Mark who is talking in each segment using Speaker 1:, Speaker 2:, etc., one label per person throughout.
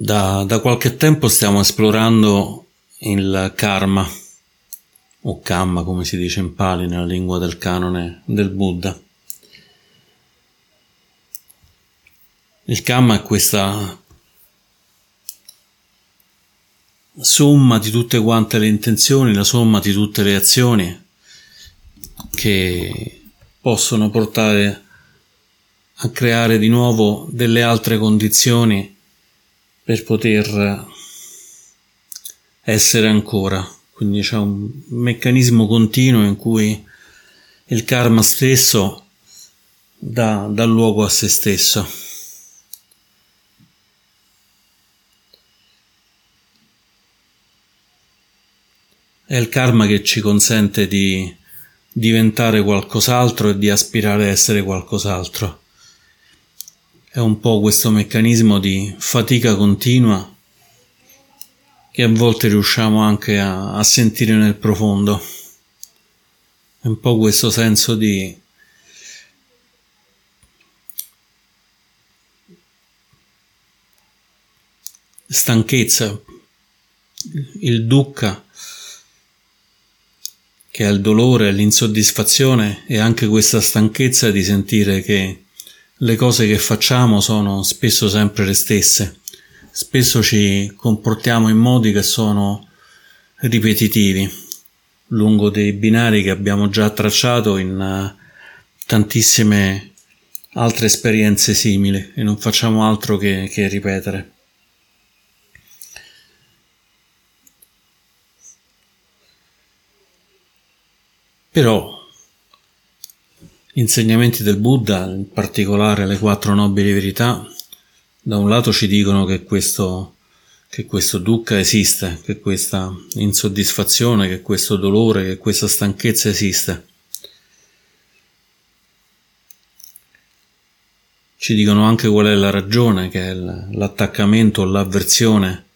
Speaker 1: Da, da qualche tempo stiamo esplorando il karma, o kamma come si dice in Pali nella lingua del canone del Buddha. Il karma è questa somma di tutte quante le intenzioni, la somma di tutte le azioni che possono portare a creare di nuovo delle altre condizioni per poter essere ancora. Quindi c'è un meccanismo continuo in cui il karma stesso dà, dà luogo a se stesso. È il karma che ci consente di diventare qualcos'altro e di aspirare a essere qualcos'altro. È un po' questo meccanismo di fatica continua che a volte riusciamo anche a, a sentire nel profondo. È un po' questo senso di stanchezza, il dukkha, che è il dolore, l'insoddisfazione e anche questa stanchezza di sentire che le cose che facciamo sono spesso sempre le stesse. Spesso ci comportiamo in modi che sono ripetitivi, lungo dei binari che abbiamo già tracciato in eh, tantissime altre esperienze simili e non facciamo altro che, che ripetere. Però insegnamenti del Buddha, in particolare le quattro nobili verità, da un lato ci dicono che questo, che questo dukkha esiste, che questa insoddisfazione, che questo dolore, che questa stanchezza esiste. Ci dicono anche qual è la ragione, che è l'attaccamento o l'avversione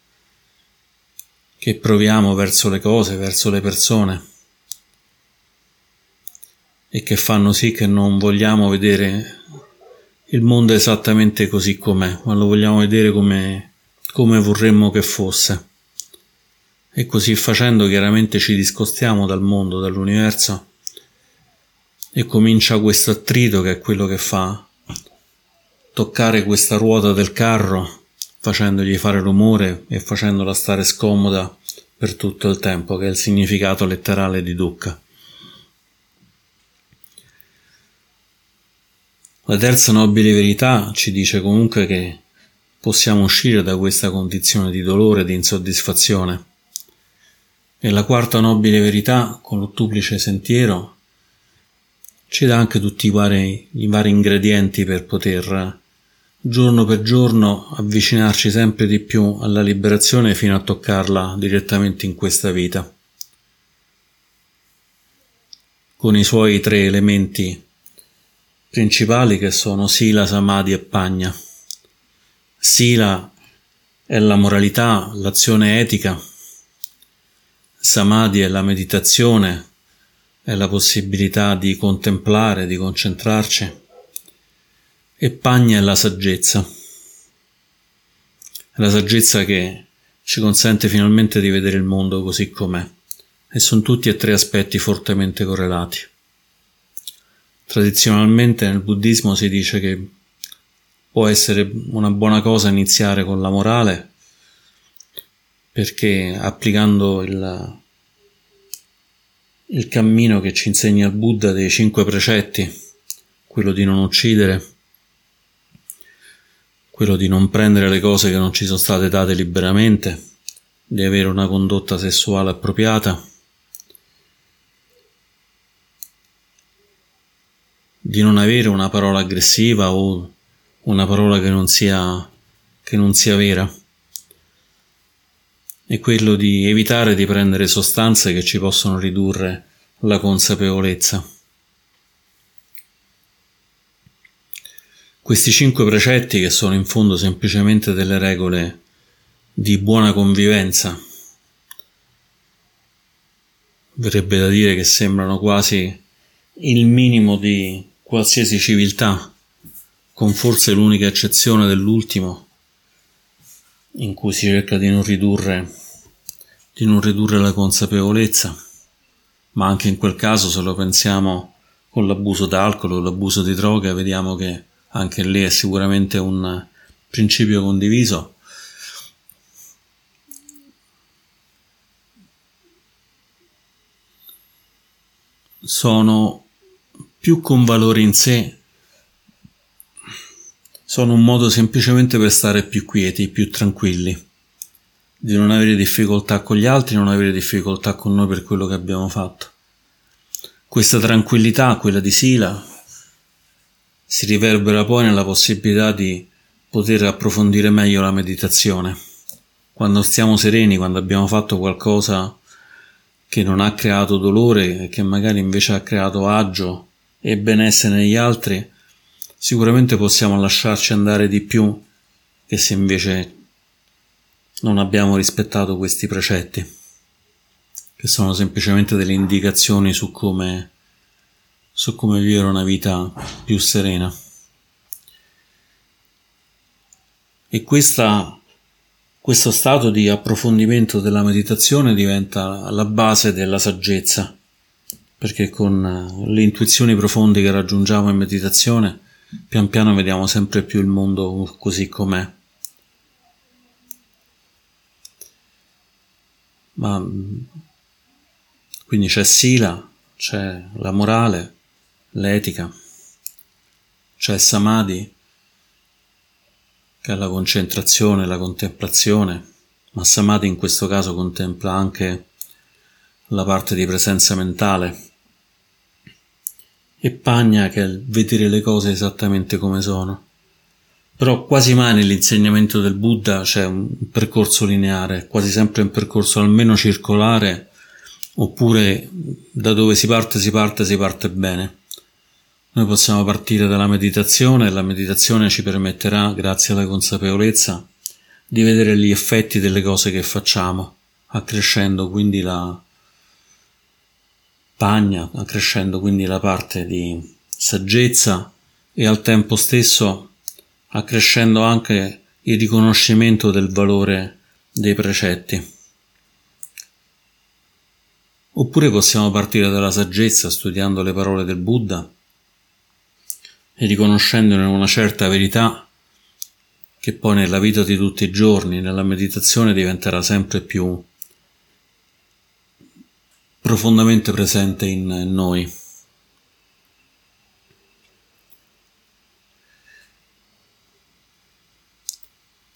Speaker 1: che proviamo verso le cose, verso le persone e che fanno sì che non vogliamo vedere il mondo esattamente così com'è, ma lo vogliamo vedere come, come vorremmo che fosse. E così facendo chiaramente ci discostiamo dal mondo, dall'universo e comincia questo attrito che è quello che fa toccare questa ruota del carro facendogli fare rumore e facendola stare scomoda per tutto il tempo, che è il significato letterale di dukkha. La terza nobile verità ci dice comunque che possiamo uscire da questa condizione di dolore e di insoddisfazione. E la quarta nobile verità, con l'ottuplice sentiero, ci dà anche tutti i vari, i vari ingredienti per poter giorno per giorno avvicinarci sempre di più alla liberazione fino a toccarla direttamente in questa vita. Con i suoi tre elementi principali che sono Sila, Samadhi e Pagna. Sila è la moralità, l'azione etica. Samadhi è la meditazione, è la possibilità di contemplare, di concentrarci. E Pagna è la saggezza. È la saggezza che ci consente finalmente di vedere il mondo così com'è. E sono tutti e tre aspetti fortemente correlati. Tradizionalmente nel buddismo si dice che può essere una buona cosa iniziare con la morale perché applicando il, il cammino che ci insegna il Buddha dei cinque precetti, quello di non uccidere, quello di non prendere le cose che non ci sono state date liberamente, di avere una condotta sessuale appropriata, di non avere una parola aggressiva o una parola che non sia, che non sia vera. È quello di evitare di prendere sostanze che ci possono ridurre la consapevolezza. Questi cinque precetti che sono in fondo semplicemente delle regole di buona convivenza. Verrebbe da dire che sembrano quasi il minimo di qualsiasi civiltà, con forse l'unica eccezione dell'ultimo, in cui si cerca di non ridurre, di non ridurre la consapevolezza, ma anche in quel caso se lo pensiamo con l'abuso d'alcol o l'abuso di droga, vediamo che anche lì è sicuramente un principio condiviso. Sono più con valore in sé sono un modo semplicemente per stare più quieti, più tranquilli, di non avere difficoltà con gli altri, non avere difficoltà con noi per quello che abbiamo fatto. Questa tranquillità, quella di Sila, si riverbera poi nella possibilità di poter approfondire meglio la meditazione. Quando stiamo sereni, quando abbiamo fatto qualcosa che non ha creato dolore e che magari invece ha creato agio e benessere negli altri, sicuramente possiamo lasciarci andare di più che se invece non abbiamo rispettato questi precetti, che sono semplicemente delle indicazioni su come, su come vivere una vita più serena. E questa, questo stato di approfondimento della meditazione diventa la base della saggezza, perché con le intuizioni profonde che raggiungiamo in meditazione pian piano vediamo sempre più il mondo così com'è. Ma quindi c'è Sila, c'è la morale, l'etica, c'è Samadhi, che è la concentrazione, la contemplazione, ma Samadhi in questo caso contempla anche la parte di presenza mentale e Pagna che è vedere le cose esattamente come sono. Però quasi mai nell'insegnamento del Buddha c'è un percorso lineare, quasi sempre un percorso almeno circolare, oppure da dove si parte si parte si parte bene. Noi possiamo partire dalla meditazione e la meditazione ci permetterà, grazie alla consapevolezza, di vedere gli effetti delle cose che facciamo, accrescendo quindi la, Pagna, accrescendo quindi la parte di saggezza e al tempo stesso accrescendo anche il riconoscimento del valore dei precetti. Oppure possiamo partire dalla saggezza studiando le parole del Buddha e riconoscendone una certa verità che poi nella vita di tutti i giorni, nella meditazione diventerà sempre più profondamente presente in noi.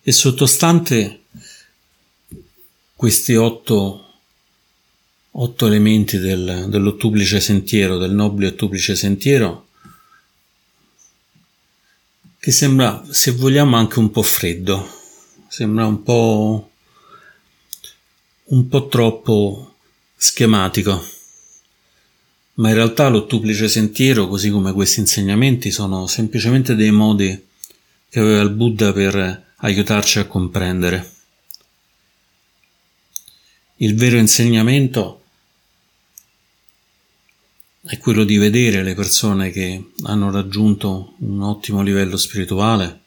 Speaker 1: E sottostante questi otto, otto elementi del, dell'ottuplice sentiero, del nobile ottuplice sentiero, che sembra, se vogliamo, anche un po' freddo, sembra un po', un po' troppo schematico. Ma in realtà l'ottuplice sentiero, così come questi insegnamenti, sono semplicemente dei modi che aveva il Buddha per aiutarci a comprendere. Il vero insegnamento è quello di vedere le persone che hanno raggiunto un ottimo livello spirituale,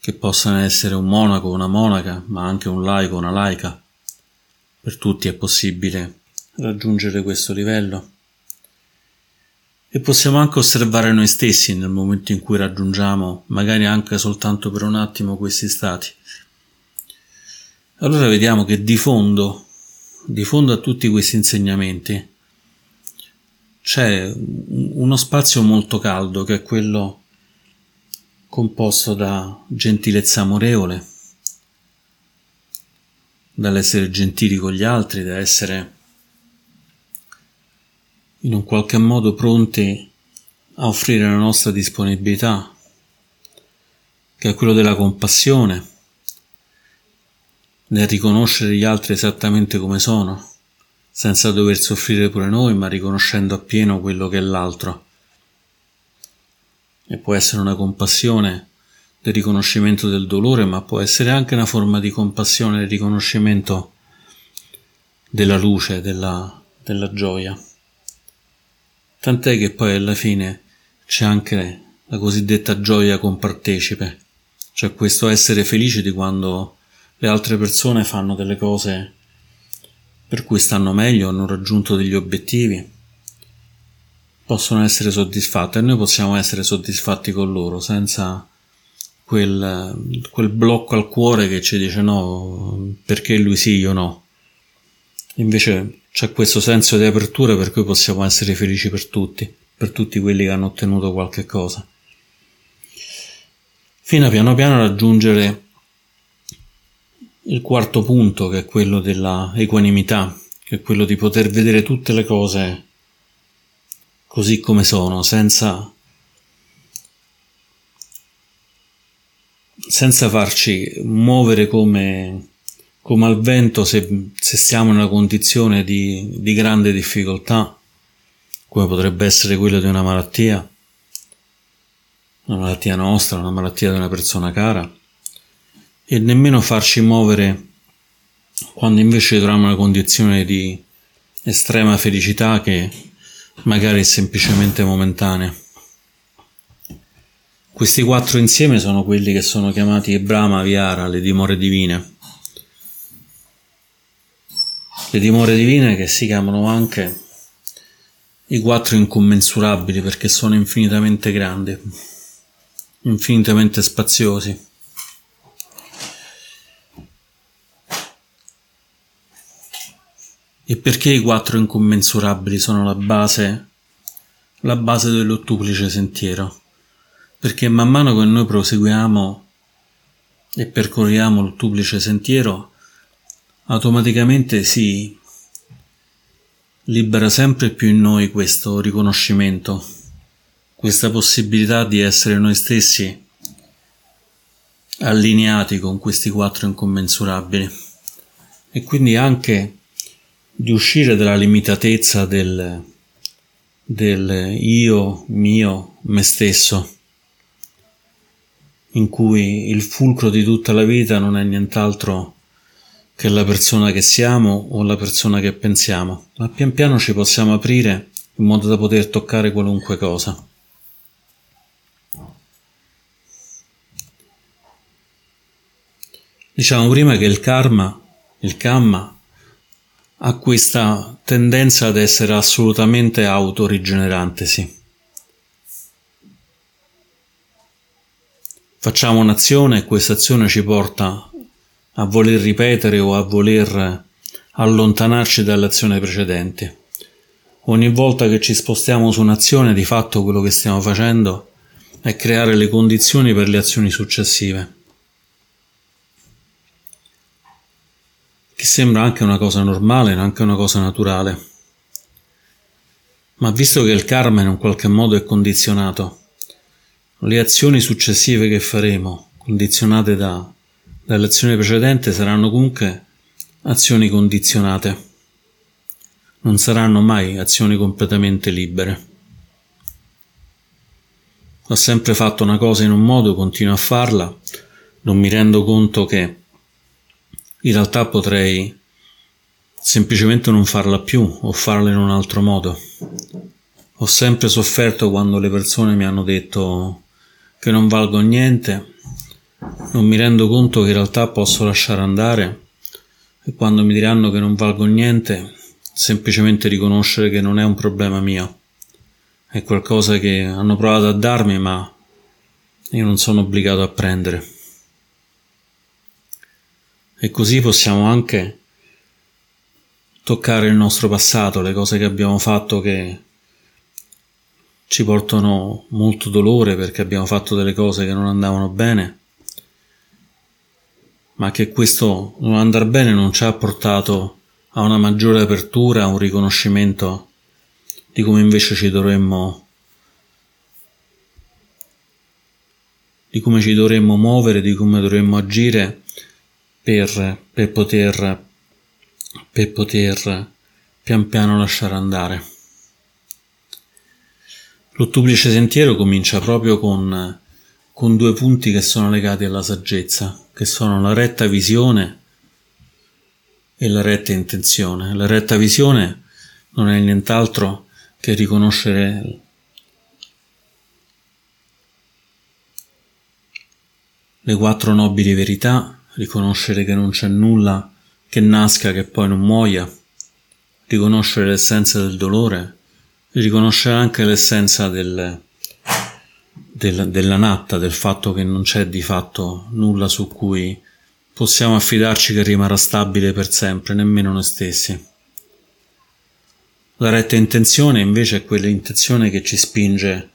Speaker 1: che possano essere un monaco, una monaca, ma anche un laico, una laica, per tutti è possibile raggiungere questo livello. E possiamo anche osservare noi stessi nel momento in cui raggiungiamo, magari anche soltanto per un attimo, questi stati. Allora vediamo che di fondo, di fondo a tutti questi insegnamenti, c'è uno spazio molto caldo che è quello composto da gentilezza amorevole, dall'essere gentili con gli altri, da essere in un qualche modo pronti a offrire la nostra disponibilità, che è quello della compassione, nel riconoscere gli altri esattamente come sono, senza dover soffrire pure noi, ma riconoscendo appieno quello che è l'altro. E può essere una compassione del riconoscimento del dolore, ma può essere anche una forma di compassione del riconoscimento della luce, della, della gioia. Tant'è che poi alla fine c'è anche la cosiddetta gioia compartecipe, cioè questo essere felici di quando le altre persone fanno delle cose per cui stanno meglio, hanno raggiunto degli obiettivi, possono essere soddisfatti e noi possiamo essere soddisfatti con loro senza quel, quel blocco al cuore che ci dice no, perché lui sì, io no. Invece c'è questo senso di apertura per cui possiamo essere felici per tutti, per tutti quelli che hanno ottenuto qualche cosa. Fino a piano piano raggiungere il quarto punto, che è quello della equanimità, che è quello di poter vedere tutte le cose così come sono, senza, senza farci muovere come, come al vento se, se, siamo in una condizione di, di grande difficoltà, come potrebbe essere quella di una malattia, una malattia nostra, una malattia di una persona cara e nemmeno farci muovere quando invece troviamo una condizione di estrema felicità che magari è semplicemente momentanea. Questi quattro insieme sono quelli che sono chiamati Brahma Viara, le dimore divine. Le dimore divine che si chiamano anche i quattro incommensurabili perché sono infinitamente grandi, infinitamente spaziosi. E perché i quattro incommensurabili sono la base, la base dell'ottuplice sentiero? Perché man mano che noi proseguiamo e percorriamo l'ottuplice sentiero, automaticamente si libera sempre più in noi questo riconoscimento, questa possibilità di essere noi stessi allineati con questi quattro incommensurabili. E quindi anche di uscire dalla limitatezza del, del io, mio, me stesso, in cui il fulcro di tutta la vita non è nient'altro che la persona che siamo o la persona che pensiamo, ma pian piano ci possiamo aprire in modo da poter toccare qualunque cosa. Diciamo prima che il karma, il kamma, ha questa tendenza ad essere assolutamente autorigenerantesi. Facciamo un'azione e questa azione ci porta a voler ripetere o a voler allontanarci dall'azione precedente. Ogni volta che ci spostiamo su un'azione, di fatto quello che stiamo facendo è creare le condizioni per le azioni successive. che sembra anche una cosa normale, anche una cosa naturale. Ma visto che il karma in un qualche modo è condizionato, le azioni successive che faremo, condizionate da, dall'azione precedente, saranno comunque azioni condizionate. Non saranno mai azioni completamente libere. Ho sempre fatto una cosa in un modo, continuo a farla, non mi rendo conto che in realtà potrei semplicemente non farla più o farla in un altro modo. Ho sempre sofferto quando le persone mi hanno detto che non valgo niente, non mi rendo conto che in realtà posso lasciare andare e quando mi diranno che non valgo niente, semplicemente riconoscere che non è un problema mio, è qualcosa che hanno provato a darmi ma io non sono obbligato a prendere. E così possiamo anche toccare il nostro passato, le cose che abbiamo fatto che ci portano molto dolore perché abbiamo fatto delle cose che non andavano bene, ma che questo non andar bene non ci ha portato a una maggiore apertura, a un riconoscimento di come invece ci dovremmo di come ci dovremmo muovere, di come dovremmo agire per, per poter per poter pian piano lasciare andare. L'ottuplice sentiero comincia proprio con, con due punti che sono legati alla saggezza, che sono la retta visione e la retta intenzione. La retta visione non è nient'altro che riconoscere le quattro nobili verità, riconoscere che non c'è nulla che nasca che poi non muoia, riconoscere l'essenza del dolore, riconoscere anche l'essenza del, del, della natta, del fatto che non c'è di fatto nulla su cui possiamo affidarci che rimarrà stabile per sempre, nemmeno noi stessi. La retta intenzione invece è quell'intenzione che ci spinge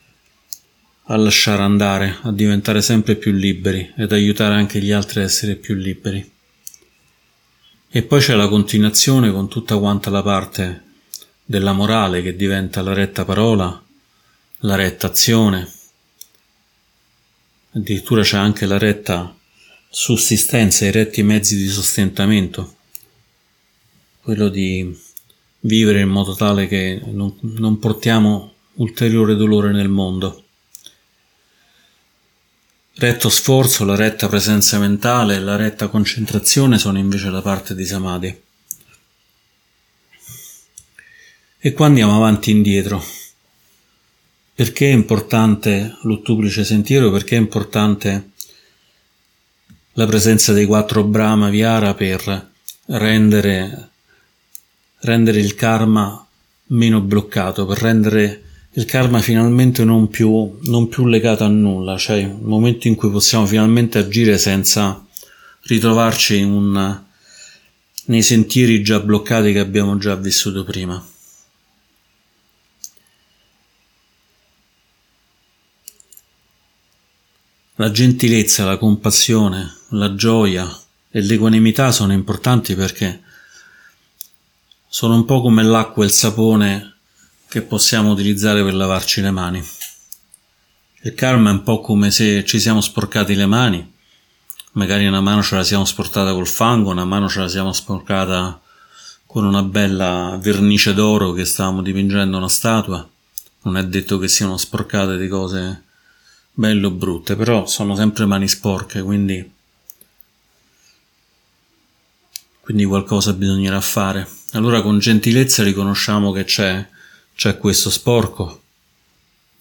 Speaker 1: a lasciare andare, a diventare sempre più liberi ed aiutare anche gli altri a essere più liberi. E poi c'è la continuazione con tutta quanta la parte della morale che diventa la retta parola, la retta azione. Addirittura c'è anche la retta sussistenza, i retti mezzi di sostentamento, quello di vivere in modo tale che non, non portiamo ulteriore dolore nel mondo. Retto sforzo, la retta presenza mentale e la retta concentrazione sono invece la parte di Samadhi. E qua andiamo avanti e indietro. Perché è importante l'ottuplice sentiero? Perché è importante la presenza dei quattro Brahma Viara per rendere, rendere il karma meno bloccato, per rendere il karma finalmente non più, non più legato a nulla, cioè il momento in cui possiamo finalmente agire senza ritrovarci un, nei sentieri già bloccati che abbiamo già vissuto prima. La gentilezza, la compassione, la gioia e l'equanimità sono importanti perché sono un po' come l'acqua e il sapone che possiamo utilizzare per lavarci le mani. Il karma è un po' come se ci siamo sporcati le mani, magari una mano ce la siamo sporcata col fango, una mano ce la siamo sporcata con una bella vernice d'oro che stavamo dipingendo una statua. Non è detto che siano sporcate di cose belle o brutte, però sono sempre mani sporche, quindi, quindi qualcosa bisognerà fare. Allora con gentilezza riconosciamo che c'è, c'è questo sporco,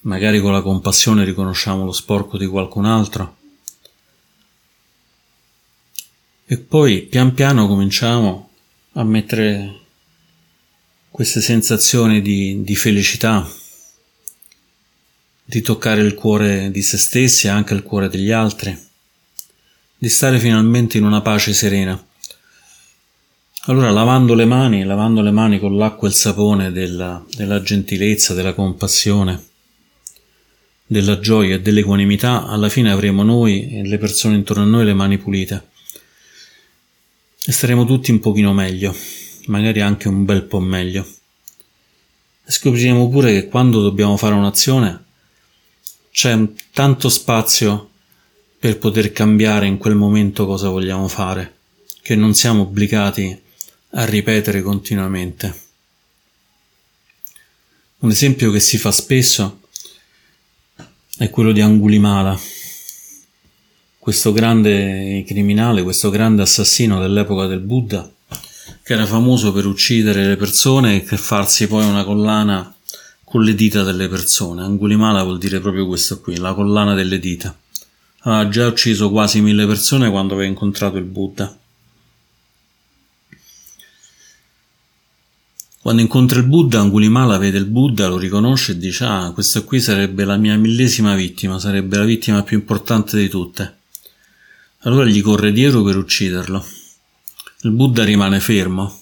Speaker 1: magari con la compassione riconosciamo lo sporco di qualcun altro. E poi pian piano cominciamo a mettere queste sensazioni di, di felicità di toccare il cuore di se stessi e anche il cuore degli altri, di stare finalmente in una pace serena. Allora, lavando le mani, lavando le mani con l'acqua e il sapone della, della gentilezza, della compassione, della gioia e dell'equanimità, alla fine avremo noi e le persone intorno a noi le mani pulite. E staremo tutti un pochino meglio, magari anche un bel po' meglio. E scopriremo pure che quando dobbiamo fare un'azione, c'è tanto spazio per poter cambiare in quel momento cosa vogliamo fare, che non siamo obbligati a ripetere continuamente. Un esempio che si fa spesso è quello di Angulimala, questo grande criminale, questo grande assassino dell'epoca del Buddha, che era famoso per uccidere le persone e per farsi poi una collana con le dita delle persone. Angulimala vuol dire proprio questo qui, la collana delle dita. Ha già ucciso quasi mille persone quando aveva incontrato il Buddha. Quando incontra il Buddha, Angulimala vede il Buddha, lo riconosce e dice: Ah, questa qui sarebbe la mia millesima vittima, sarebbe la vittima più importante di tutte. Allora gli corre dietro per ucciderlo. Il Buddha rimane fermo,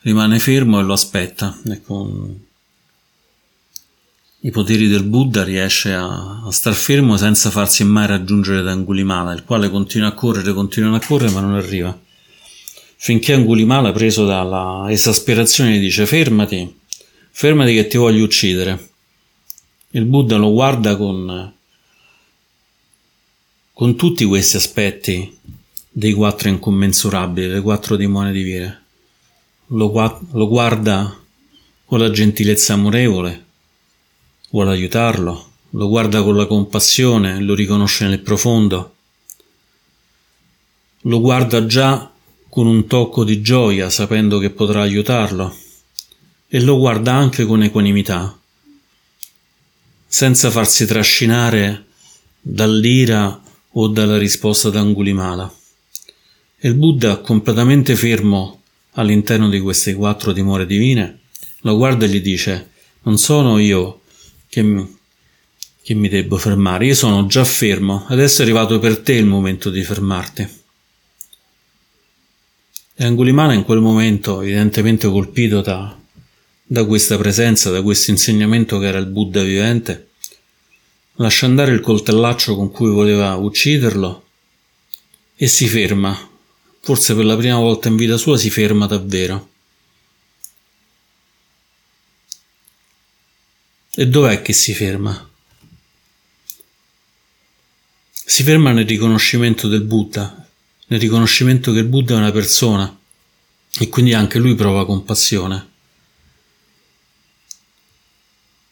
Speaker 1: rimane fermo e lo aspetta. Ecco, i poteri del Buddha riesce a, a star fermo senza farsi mai raggiungere da Angulimala, il quale continua a correre, continua a correre, ma non arriva. Finché Angulimala, preso dalla esasperazione, dice fermati, fermati che ti voglio uccidere. Il Buddha lo guarda con, con tutti questi aspetti dei quattro incommensurabili, le quattro dimone di vire. Lo, lo guarda con la gentilezza amorevole, vuole aiutarlo, lo guarda con la compassione, lo riconosce nel profondo, lo guarda già con un tocco di gioia sapendo che potrà aiutarlo e lo guarda anche con equanimità, senza farsi trascinare dall'ira o dalla risposta d'Angulimala. E il Buddha, completamente fermo all'interno di queste quattro dimore divine, lo guarda e gli dice: Non sono io che mi, che mi debbo fermare, io sono già fermo, adesso è arrivato per te il momento di fermarti. E Angulimala in quel momento, evidentemente colpito da, da questa presenza, da questo insegnamento che era il Buddha vivente, lascia andare il coltellaccio con cui voleva ucciderlo e si ferma. Forse per la prima volta in vita sua si ferma davvero. E dov'è che si ferma? Si ferma nel riconoscimento del Buddha, nel riconoscimento che il Buddha è una persona e quindi anche lui prova compassione.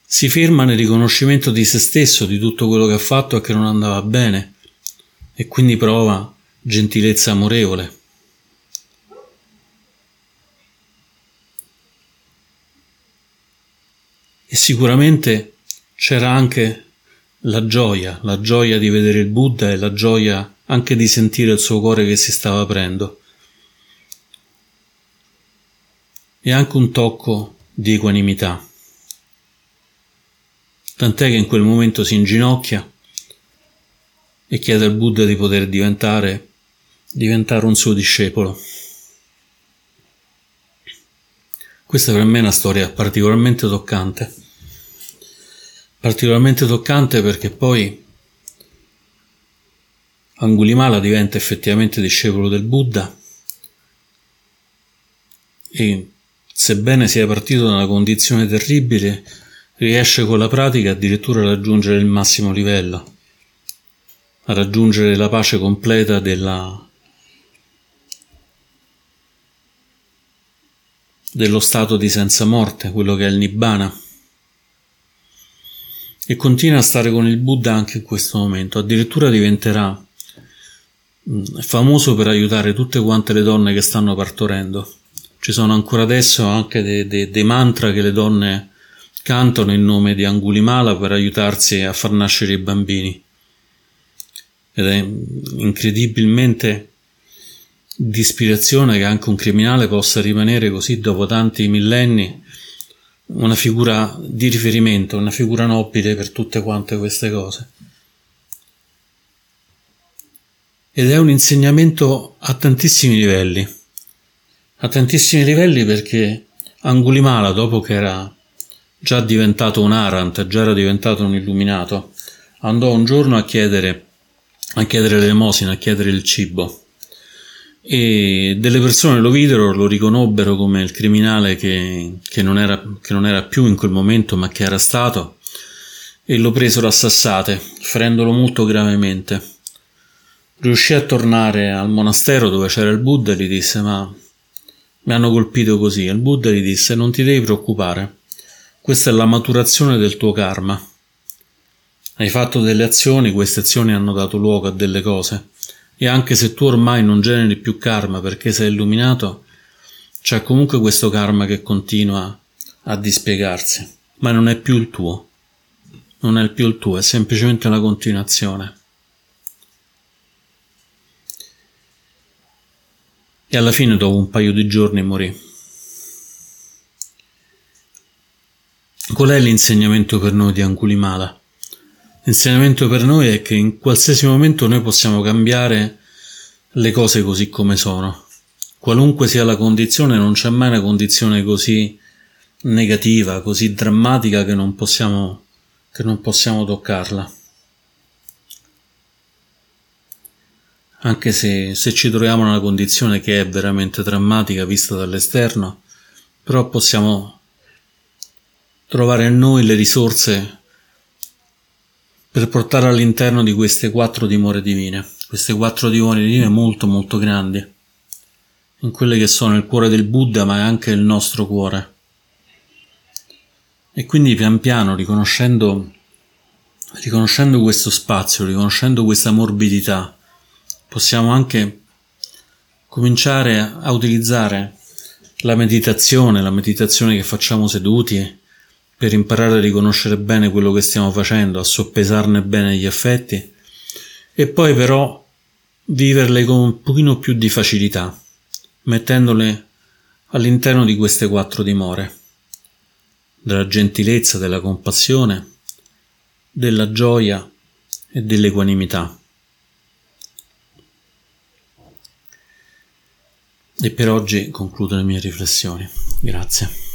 Speaker 1: Si ferma nel riconoscimento di se stesso, di tutto quello che ha fatto e che non andava bene e quindi prova gentilezza amorevole. E sicuramente c'era anche la gioia, la gioia di vedere il Buddha e la gioia anche di sentire il suo cuore che si stava aprendo. E anche un tocco di equanimità. Tant'è che in quel momento si inginocchia e chiede al Buddha di poter diventare, diventare un suo discepolo. Questa per me è una storia particolarmente toccante. Particolarmente toccante perché poi Angulimala diventa effettivamente discepolo del Buddha e sebbene sia partito da una condizione terribile, riesce con la pratica addirittura a raggiungere il massimo livello, a raggiungere la pace completa della, dello stato di senza morte, quello che è il Nibbana. E continua a stare con il Buddha anche in questo momento, addirittura diventerà Mm, famoso per aiutare tutte quante le donne che stanno partorendo. Ci sono ancora adesso anche dei, dei, dei mantra che le donne cantano in nome di Angulimala per aiutarsi a far nascere i bambini. Ed è incredibilmente di ispirazione che anche un criminale possa rimanere così dopo tanti millenni una figura di riferimento, una figura nobile per tutte quante queste cose. ed è un insegnamento a tantissimi livelli. A tantissimi livelli perché Angulimala, dopo che era già diventato un Arant, già era diventato un illuminato, andò un giorno a chiedere, a chiedere l'elemosina, a chiedere il cibo. E delle persone lo videro, lo riconobbero come il criminale che, che, non era, che non era più in quel momento, ma che era stato, e lo presero a sassate, ferendolo molto gravemente riuscì a tornare al monastero dove c'era il Buddha e gli disse ma mi hanno colpito così. Il Buddha gli disse non ti devi preoccupare, questa è la maturazione del tuo karma. Hai fatto delle azioni, queste azioni hanno dato luogo a delle cose e anche se tu ormai non generi più karma perché sei illuminato, c'è comunque questo karma che continua a dispiegarsi, ma non è più il tuo. Non è più il tuo, è semplicemente una continuazione. e alla fine dopo un paio di giorni morì. Qual è l'insegnamento per noi di Angulimala? L'insegnamento per noi è che in qualsiasi momento noi possiamo cambiare le cose così come sono. Qualunque sia la condizione, non c'è mai una condizione così negativa, così drammatica che non possiamo, che non possiamo toccarla. anche se, se ci troviamo in una condizione che è veramente drammatica vista dall'esterno, però possiamo trovare in noi le risorse per portare all'interno di queste quattro dimore divine, queste quattro dimore divine molto molto grandi, in quelle che sono il cuore del Buddha ma anche il nostro cuore. E quindi pian piano, riconoscendo, riconoscendo questo spazio, riconoscendo questa morbidità, possiamo anche cominciare a utilizzare la meditazione, la meditazione che facciamo seduti per imparare a riconoscere bene quello che stiamo facendo, a soppesarne bene gli effetti e poi però viverle con un pochino più di facilità, mettendole all'interno di queste quattro dimore, della gentilezza, della compassione, della gioia e dell'equanimità. E per oggi concludo le mie riflessioni. Grazie.